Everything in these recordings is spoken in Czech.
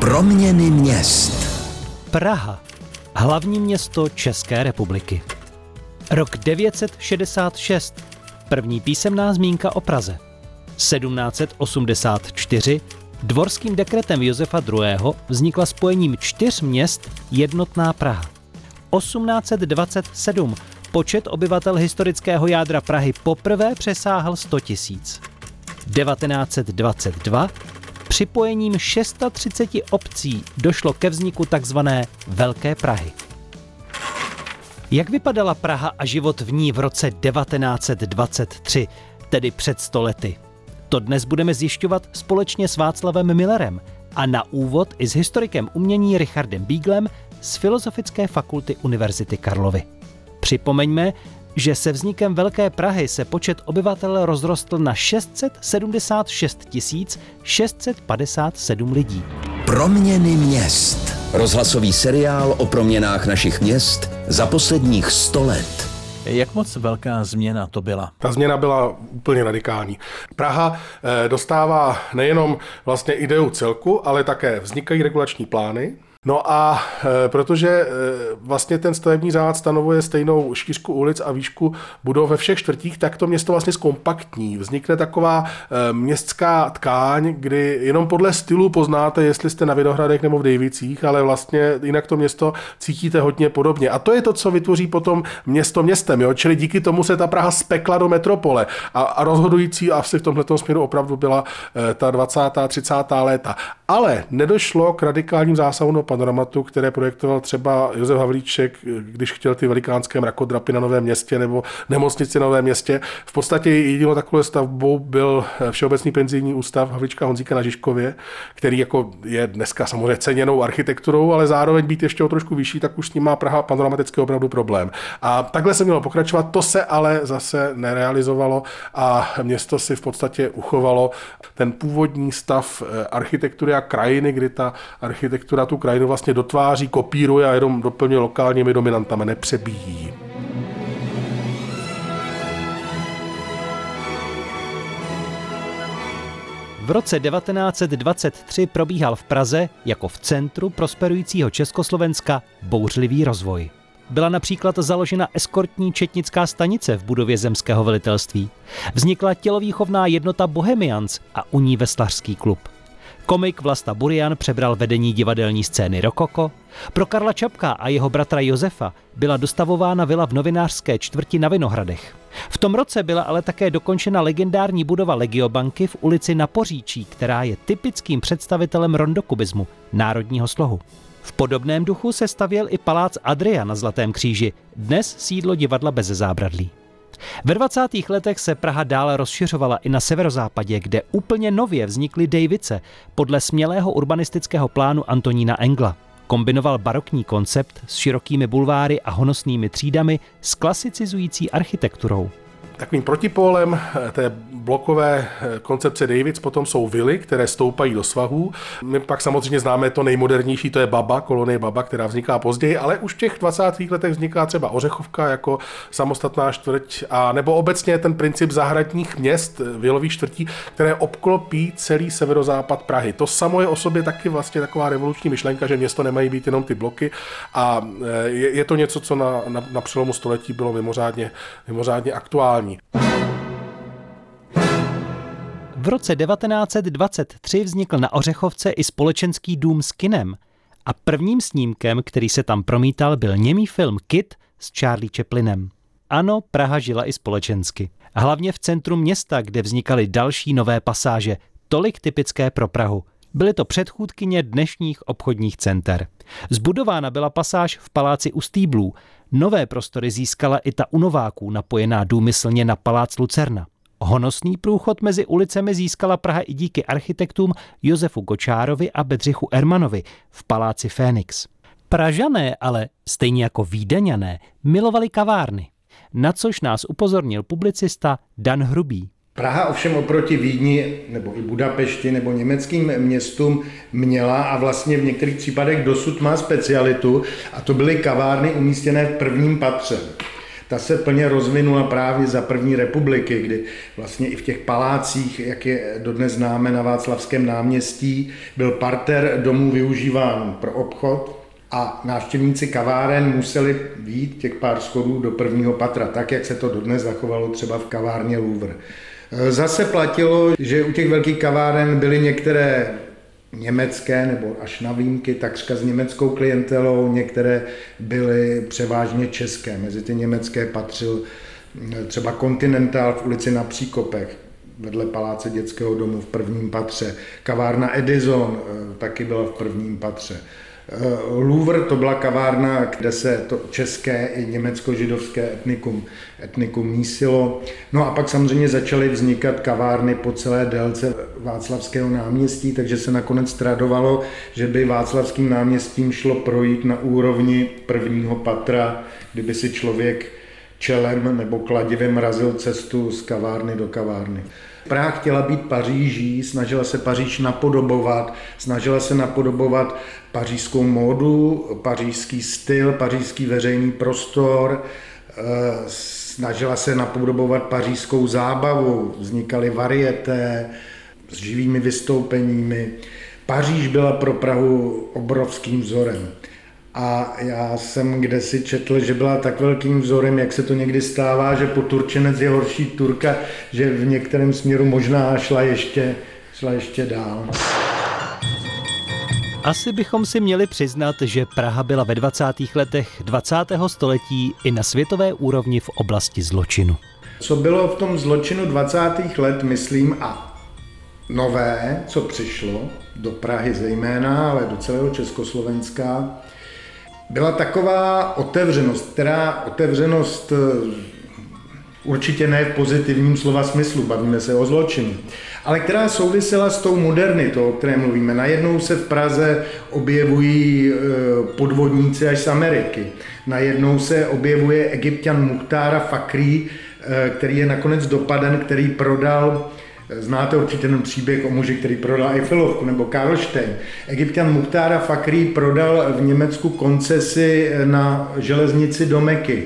Proměny měst. Praha, hlavní město České republiky. Rok 966. První písemná zmínka o Praze. 1784. Dvorským dekretem Josefa II. vznikla spojením čtyř měst jednotná Praha. 1827. Počet obyvatel historického jádra Prahy poprvé přesáhl 100 tisíc. 1922 připojením 630 obcí došlo ke vzniku takzvané Velké Prahy. Jak vypadala Praha a život v ní v roce 1923, tedy před stolety? To dnes budeme zjišťovat společně s Václavem Millerem a na úvod i s historikem umění Richardem Bíglem z Filozofické fakulty Univerzity Karlovy. Připomeňme, že se vznikem Velké Prahy se počet obyvatel rozrostl na 676 657 lidí. Proměny měst. Rozhlasový seriál o proměnách našich měst za posledních 100 let. Jak moc velká změna to byla? Ta změna byla úplně radikální. Praha eh, dostává nejenom vlastně ideu celku, ale také vznikají regulační plány, No a e, protože e, vlastně ten stavební řád stanovuje stejnou šířku ulic a výšku budov ve všech čtvrtích, tak to město vlastně zkompaktní. Vznikne taková e, městská tkáň, kdy jenom podle stylu poznáte, jestli jste na Vinohradech nebo v Dejvicích, ale vlastně jinak to město cítíte hodně podobně. A to je to, co vytvoří potom město městem. Jo? Čili díky tomu se ta Praha spekla do metropole. A, a rozhodující asi v tomto směru opravdu byla ta 20. 30. léta. Ale nedošlo k radikálním zásahům panoramatu, které projektoval třeba Josef Havlíček, když chtěl ty velikánské mrakodrapy na Novém městě nebo nemocnici na Novém městě. V podstatě jedinou takovou stavbou byl Všeobecný penzijní ústav Havlíčka Honzíka na Žižkově, který jako je dneska samozřejmě ceněnou architekturou, ale zároveň být ještě o trošku vyšší, tak už s ním má Praha panoramatický opravdu problém. A takhle se mělo pokračovat, to se ale zase nerealizovalo a město si v podstatě uchovalo ten původní stav architektury a krajiny, kdy ta architektura tu krajinu vlastně dotváří, kopíruje a jenom doplňuje lokálními dominantami, nepřebíjí. V roce 1923 probíhal v Praze jako v centru prosperujícího Československa bouřlivý rozvoj. Byla například založena eskortní četnická stanice v budově zemského velitelství. Vznikla tělovýchovná jednota Bohemians a u ní veslařský klub. Komik Vlasta Burian přebral vedení divadelní scény Rokoko. Pro Karla Čapka a jeho bratra Josefa byla dostavována vila v novinářské čtvrti na Vinohradech. V tom roce byla ale také dokončena legendární budova Legiobanky v ulici na Poříčí, která je typickým představitelem rondokubismu, národního slohu. V podobném duchu se stavěl i palác Adria na Zlatém kříži, dnes sídlo divadla bez zábradlí. Ve 20. letech se Praha dále rozšiřovala i na severozápadě, kde úplně nově vznikly Davice podle smělého urbanistického plánu Antonína Engla. Kombinoval barokní koncept s širokými bulváry a honosnými třídami s klasicizující architekturou. Takovým protipólem eh, té blokové eh, koncepce Davids potom jsou vily, které stoupají do svahů. My pak samozřejmě známe to nejmodernější, to je Baba, kolonie Baba, která vzniká později, ale už v těch 20. letech vzniká třeba Ořechovka jako samostatná čtvrť, a nebo obecně ten princip zahradních měst, eh, vilových čtvrtí, které obklopí celý severozápad Prahy. To samo je o sobě taky vlastně taková revoluční myšlenka, že město nemají být jenom ty bloky a je, je to něco, co na, na, na přelomu století bylo mimořádně, mimořádně aktuální vzdělání. V roce 1923 vznikl na Ořechovce i společenský dům s kinem a prvním snímkem, který se tam promítal, byl němý film Kit s Charlie Chaplinem. Ano, Praha žila i společensky. Hlavně v centru města, kde vznikaly další nové pasáže, tolik typické pro Prahu. Byly to předchůdkyně dnešních obchodních center. Zbudována byla pasáž v paláci u Stýblů, Nové prostory získala i ta u Nováků napojená důmyslně na palác Lucerna. Honosný průchod mezi ulicemi získala Praha i díky architektům Josefu Gočárovi a Bedřichu Ermanovi v paláci Fénix. Pražané ale, stejně jako výdaňané, milovali kavárny, na což nás upozornil publicista Dan Hrubý. Praha ovšem oproti Vídni nebo i Budapešti nebo německým městům měla a vlastně v některých případech dosud má specialitu a to byly kavárny umístěné v prvním patře. ta se plně rozvinula právě za první republiky, kdy vlastně i v těch palácích, jak je dodnes známe na Václavském náměstí, byl parter domů využíván pro obchod, a návštěvníci kaváren museli výjít těch pár schodů do prvního patra, tak jak se to dodnes zachovalo třeba v kavárně Louvre. Zase platilo, že u těch velkých kaváren byly některé německé nebo až na výjimky takřka s německou klientelou, některé byly převážně české. Mezi ty německé patřil eh, třeba Continental v ulici na Příkopech, vedle paláce dětského domu v prvním patře. Kavárna Edison eh, taky byla v prvním patře. Eh, Louvre to byla kavárna, kde se to české i německo-židovské etnikum, etnikum mísilo. No a pak samozřejmě začaly vznikat kavárny po celé délce Václavského náměstí, takže se nakonec tradovalo, že by Václavským náměstím šlo projít na úrovni prvního patra, kdyby si člověk čelem nebo kladivem razil cestu z kavárny do kavárny. Praha chtěla být Paříží, snažila se Paříž napodobovat, snažila se napodobovat pařížskou módu, pařížský styl, pařížský veřejný prostor, eh, snažila se napodobovat pařížskou zábavu, vznikaly varieté s živými vystoupeními. Paříž byla pro Prahu obrovským vzorem. A já jsem kde si četl, že byla tak velkým vzorem, jak se to někdy stává, že po Turčenec je horší Turka, že v některém směru možná šla ještě, šla ještě dál. Asi bychom si měli přiznat, že Praha byla ve 20. letech 20. století i na světové úrovni v oblasti zločinu. Co bylo v tom zločinu 20. let, myslím, a nové, co přišlo do Prahy zejména, ale do celého Československa, byla taková otevřenost, která otevřenost eh, určitě ne v pozitivním slova smyslu, bavíme se o zločinu, ale která souvisela s tou modernitou, o které mluvíme. Najednou se v Praze objevují eh, podvodníci až z Ameriky. Najednou se objevuje egyptian Muhtára Fakri, eh, který je nakonec dopaden, který prodal Znáte určitě ten příběh o muži, který prodal Eiffelovku nebo Karlštejn. Egyptian Muhtára Fakri prodal v Německu koncesi na železnici do Meky,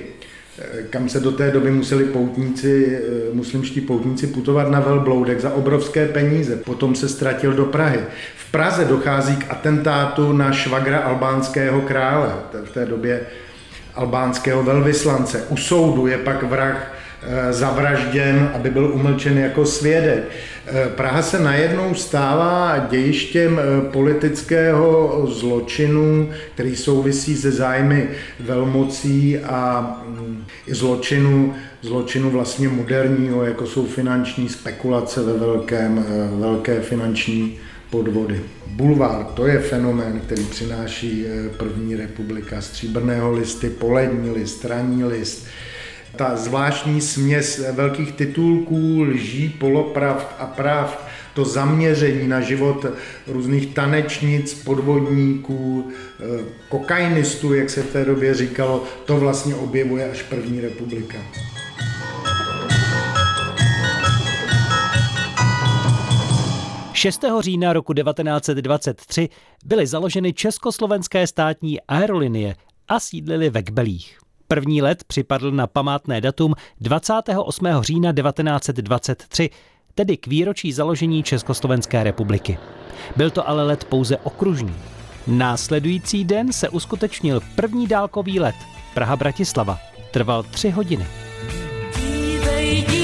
kam se do té doby museli poutníci, muslimští poutníci putovat na velbloudek za obrovské peníze. Potom se ztratil do Prahy. V Praze dochází k atentátu na švagra albánského krále, v té době albánského velvyslance. U soudu je pak vrah Eh, zavražděn, aby byl umlčen jako svědek. Eh, Praha se najednou stává dějištěm eh, politického zločinu, který souvisí se zájmy velmocí a mm, zločinu, zločinu vlastně moderního, jako jsou finanční spekulace ve velkém, velké finanční podvody. Bulvár, to je fenomén, který přináší první republika. Stříbrného listy, polední list, ranní list, ta zvláštní směs velkých titulků, lží, polopravd a pravd, to zaměření na život různých tanečnic, podvodníků, eh, kokainistů, jak se v té době říkalo, to vlastně objevuje až první republika. Šestého října roku 1923 byly založeny československé státní aerolinie a sídlily ve Kbelích. První let připadl na památné datum 28. října 1923, tedy k výročí založení Československé republiky. Byl to ale let pouze okružní. Následující den se uskutečnil první dálkový let Praha-Bratislava. Trval tři hodiny. Dívej, dívej.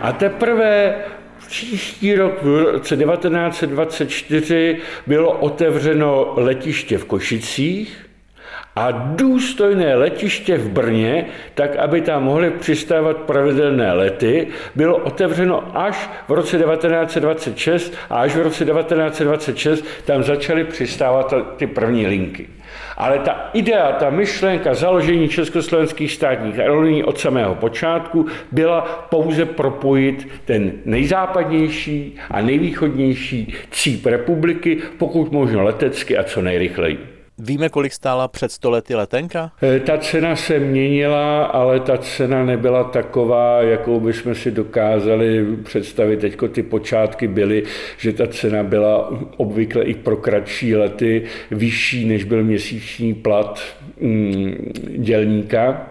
A teprve Příští rok, v roce 1924, bylo otevřeno letiště v Košicích a důstojné letiště v Brně, tak aby tam mohly přistávat pravidelné lety, bylo otevřeno až v roce 1926 a až v roce 1926 tam začaly přistávat ty první linky. Ale ta idea, ta myšlenka založení československých státních aerolinií od samého počátku byla pouze propojit ten nejzápadnější a nejvýchodnější cíp republiky, pokud možno letecky a co nejrychleji. Víme, kolik stála před stolety letenka? Eh, ta cena se měnila, ale ta cena nebyla taková, jakou bychom si dokázali představit. Teďko ty počátky byly, že ta cena byla obvykle i pro kratší lety vyšší, než byl měsíční plat mm, dělníka.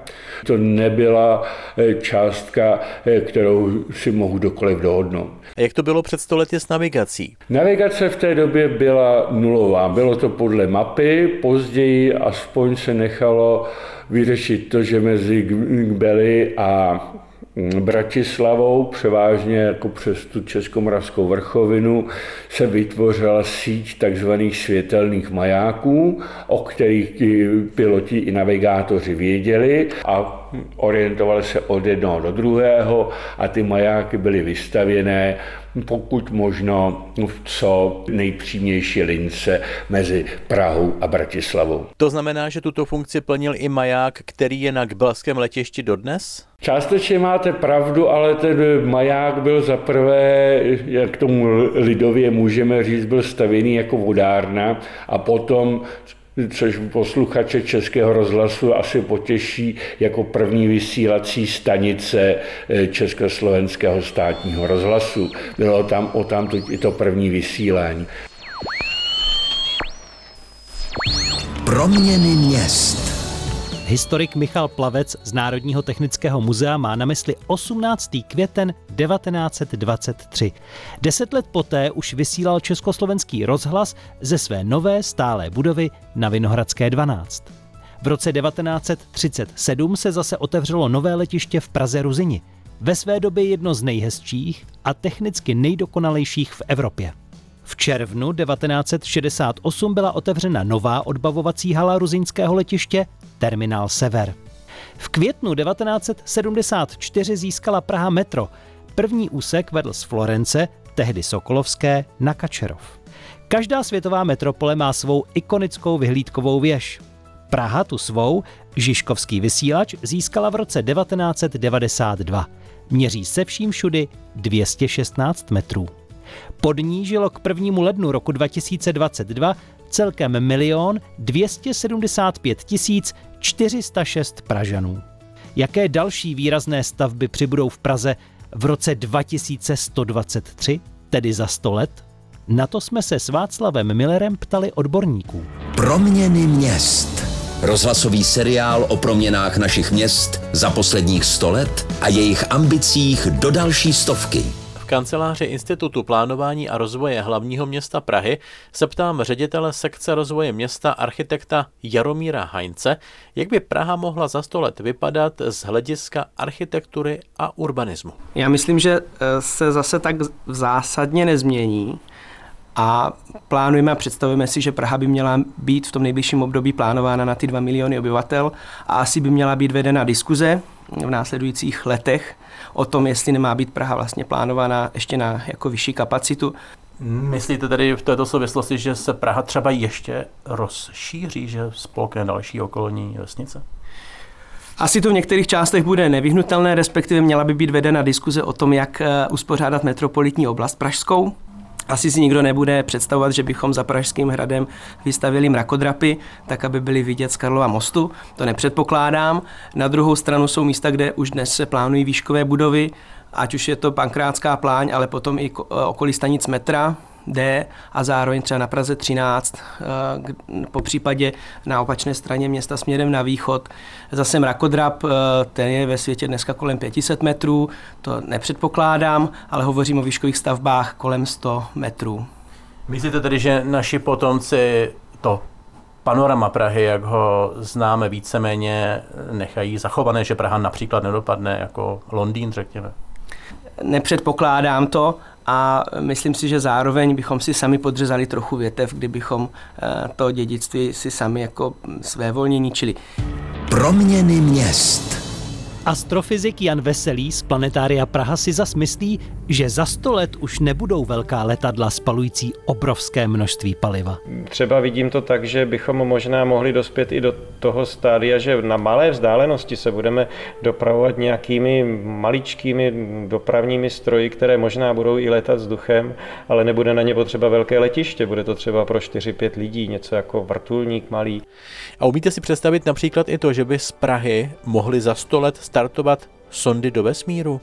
To nebyla eh, částka, eh, kterou si mohu dokoliv dohodnout. A jak to bylo před stolety s navigací? Navigace v té době byla nulová. Bylo to podle mapy, později aspoň se nechalo vyřešit to, že mezi Gbeli a Bratislavou, převážně jako přes tu Českomoravskou vrchovinu, se vytvořila síť takzvaných světelných majáků, o kterých piloti i navigátoři věděli. A orientovali se od jednoho do druhého a ty majáky byly vystavěné pokud možno v co nejpřímější lince mezi Prahou a Bratislavou. To znamená, že tuto funkci plnil i maják, který je na Kbelském letišti dodnes? Částečně máte pravdu, ale ten maják byl zaprvé, jak tomu lidově můžeme říct, byl stavěný jako vodárna a potom což posluchače Českého rozhlasu asi potěší jako první vysílací stanice eh, Československého státního rozhlasu. Bylo tam o tam i to první vysílání. Proměny měst. Historik Michal Plavec z Národního technického muzea má na mysli 18. květen 1923. Deset let poté už vysílal československý rozhlas ze své nové stálé budovy na Vinohradské 12. V roce 1937 se zase otevřelo nové letiště v Praze Ruzini. Ve své době jedno z nejhezčích a technicky nejdokonalejších v Evropě. V červnu 1968 byla otevřena nová odbavovací hala ruzinského letiště Terminál Sever. V květnu 1974 získala Praha metro. První úsek vedl z Florence, tehdy Sokolovské, na Kačerov. Každá světová metropole má svou ikonickou vyhlídkovou věž. Praha tu svou, Žižkovský vysílač, získala v roce 1992. Měří se vším všudy 216 metrů. Pod ní žilo k 1. lednu roku 2022 celkem milion 275 tisíc 406 Pražanů. Jaké další výrazné stavby přibudou v Praze v roce 2123, tedy za 100 let? Na to jsme se s Václavem Millerem ptali odborníků. Proměny měst. Rozhlasový seriál o proměnách našich měst za posledních 100 let a jejich ambicích do další stovky kanceláři Institutu plánování a rozvoje hlavního města Prahy se ptám ředitele sekce rozvoje města architekta Jaromíra Heinze, jak by Praha mohla za sto let vypadat z hlediska architektury a urbanismu. Já myslím, že eh, se zase tak zásadně nezmění. A plánujeme a představujeme si, že Praha by měla být v tom nejbližším období plánována na ty 2 miliony obyvatel a asi by měla být vedena diskuze v následujících letech o tom, jestli nemá být Praha vlastně plánovaná ještě na jako vyšší kapacitu. Myslíte tedy v této souvislosti, že se Praha třeba ještě rozšíří, že spolkne další okolní vesnice? Asi to v některých částech bude nevyhnutelné, respektive měla by být vedena diskuze o tom, jak eh, uspořádat metropolitní oblast pražskou. Asi si nikdo nebude představovat, že bychom za Pražským hradem vystavili mrakodrapy, tak aby byly vidět z Karlova mostu. To nepředpokládám. Na druhou stranu jsou místa, kde už dnes se plánují výškové budovy, ať už je to Pankrátská pláň, ale potom i okolí stanic metra, D a zároveň třeba na Praze 13, eh, po případě na opačné straně města směrem na východ. Zase mrakodrap, eh, ten je ve světě dneska kolem 500 metrů, to nepředpokládám, ale hovořím o výškových stavbách kolem 100 metrů. Myslíte tedy, že naši potomci to panorama Prahy, jak ho známe víceméně, nechají zachované, že Praha například nedopadne jako Londýn, řekněme? Nepředpokládám to, a myslím si, že zároveň bychom si sami podřezali trochu větev, kdybychom eh, to dědictví si sami jako své volně ničili. Proměny měst. Astrofyzik Jan Veselý z Planetária Praha si zas myslí, že za sto let už nebudou velká letadla spalující obrovské množství paliva. Třeba vidím to tak, že bychom možná mohli dospět i do toho stádia, že na malé vzdálenosti se budeme dopravovat nějakými maličkými dopravními stroji, které možná budou i letat vzduchem, ale nebude na ně potřeba velké letiště, bude to třeba pro 4-5 lidí, něco jako vrtulník malý. A umíte si představit například i to, že by z Prahy mohli za 100 let startovat sondy do vesmíru?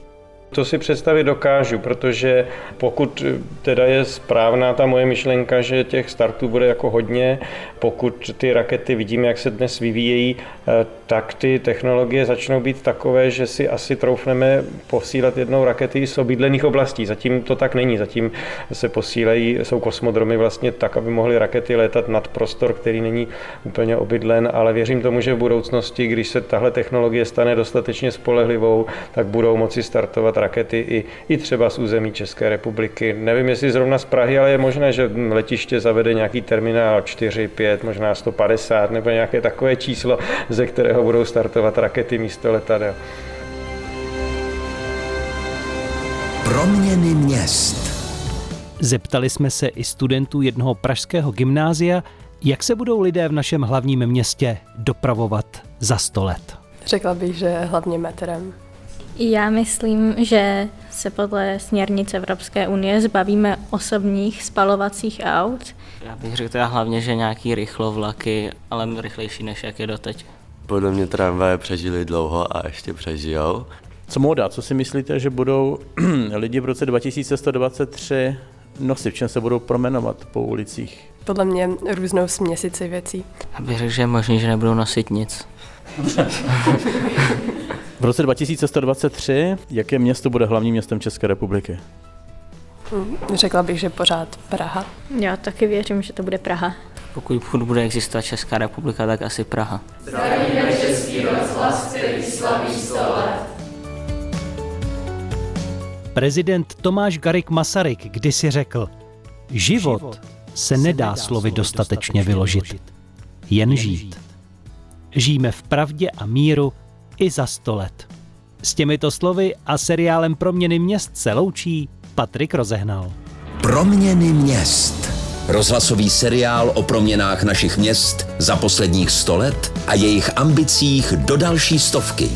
To si představit dokážu, protože pokud teda je správná ta moje myšlenka, že těch startů bude jako hodně, pokud ty rakety vidíme, jak se dnes vyvíjejí, eh, tak ty technologie začnou být takové, že si asi troufneme posílat jednou rakety z obydlených oblastí. Zatím to tak není. Zatím se posílají, jsou kosmodromy vlastně tak, aby mohly rakety létat nad prostor, který není úplně obydlen, ale věřím tomu, že v budoucnosti, když se tahle technologie stane dostatečně spolehlivou, tak budou moci startovat rakety i, i třeba z území České republiky. Nevím, jestli zrovna z Prahy, ale je možné, že letiště zavede nějaký terminál 4, 5, možná 150 nebo nějaké takové číslo, ze kterého budou startovat rakety místo letadel. Proměny měst. Zeptali jsme se i studentů jednoho pražského gymnázia, jak se budou lidé v našem hlavním městě dopravovat za sto let. Řekla bych, že hlavně metrem. Já myslím, že se podle směrnice Evropské unie zbavíme osobních spalovacích aut. Já bych řekl teda hlavně, že nějaký rychlovlaky, ale rychlejší než jak je doteď. Podle mě tramvaje přežili dlouho a ještě přežijou. Co moda, co si myslíte, že budou lidi v roce 2123 nosit, v čem se budou promenovat po ulicích? Podle mě různou směsici věcí. Já bych řekl, že je možný, že nebudou nosit nic. V roce 2123, jaké město bude hlavním městem České republiky? Hm, řekla bych, že pořád Praha. Já taky věřím, že to bude Praha. Pokud bude existovat Česká republika, tak asi Praha. Zdravíme Český rozhlas, který slaví 100 let. Prezident Tomáš Garik Masaryk kdysi řekl, život se nedá slovy dostatečně vyložit, jen žít. Žijeme v pravdě a míru i za sto let. S těmito slovy a seriálem Proměny měst se loučí Patrik Rozehnal. Proměny měst. Rozhlasový seriál o proměnách našich měst za posledních sto let a jejich ambicích do další stovky.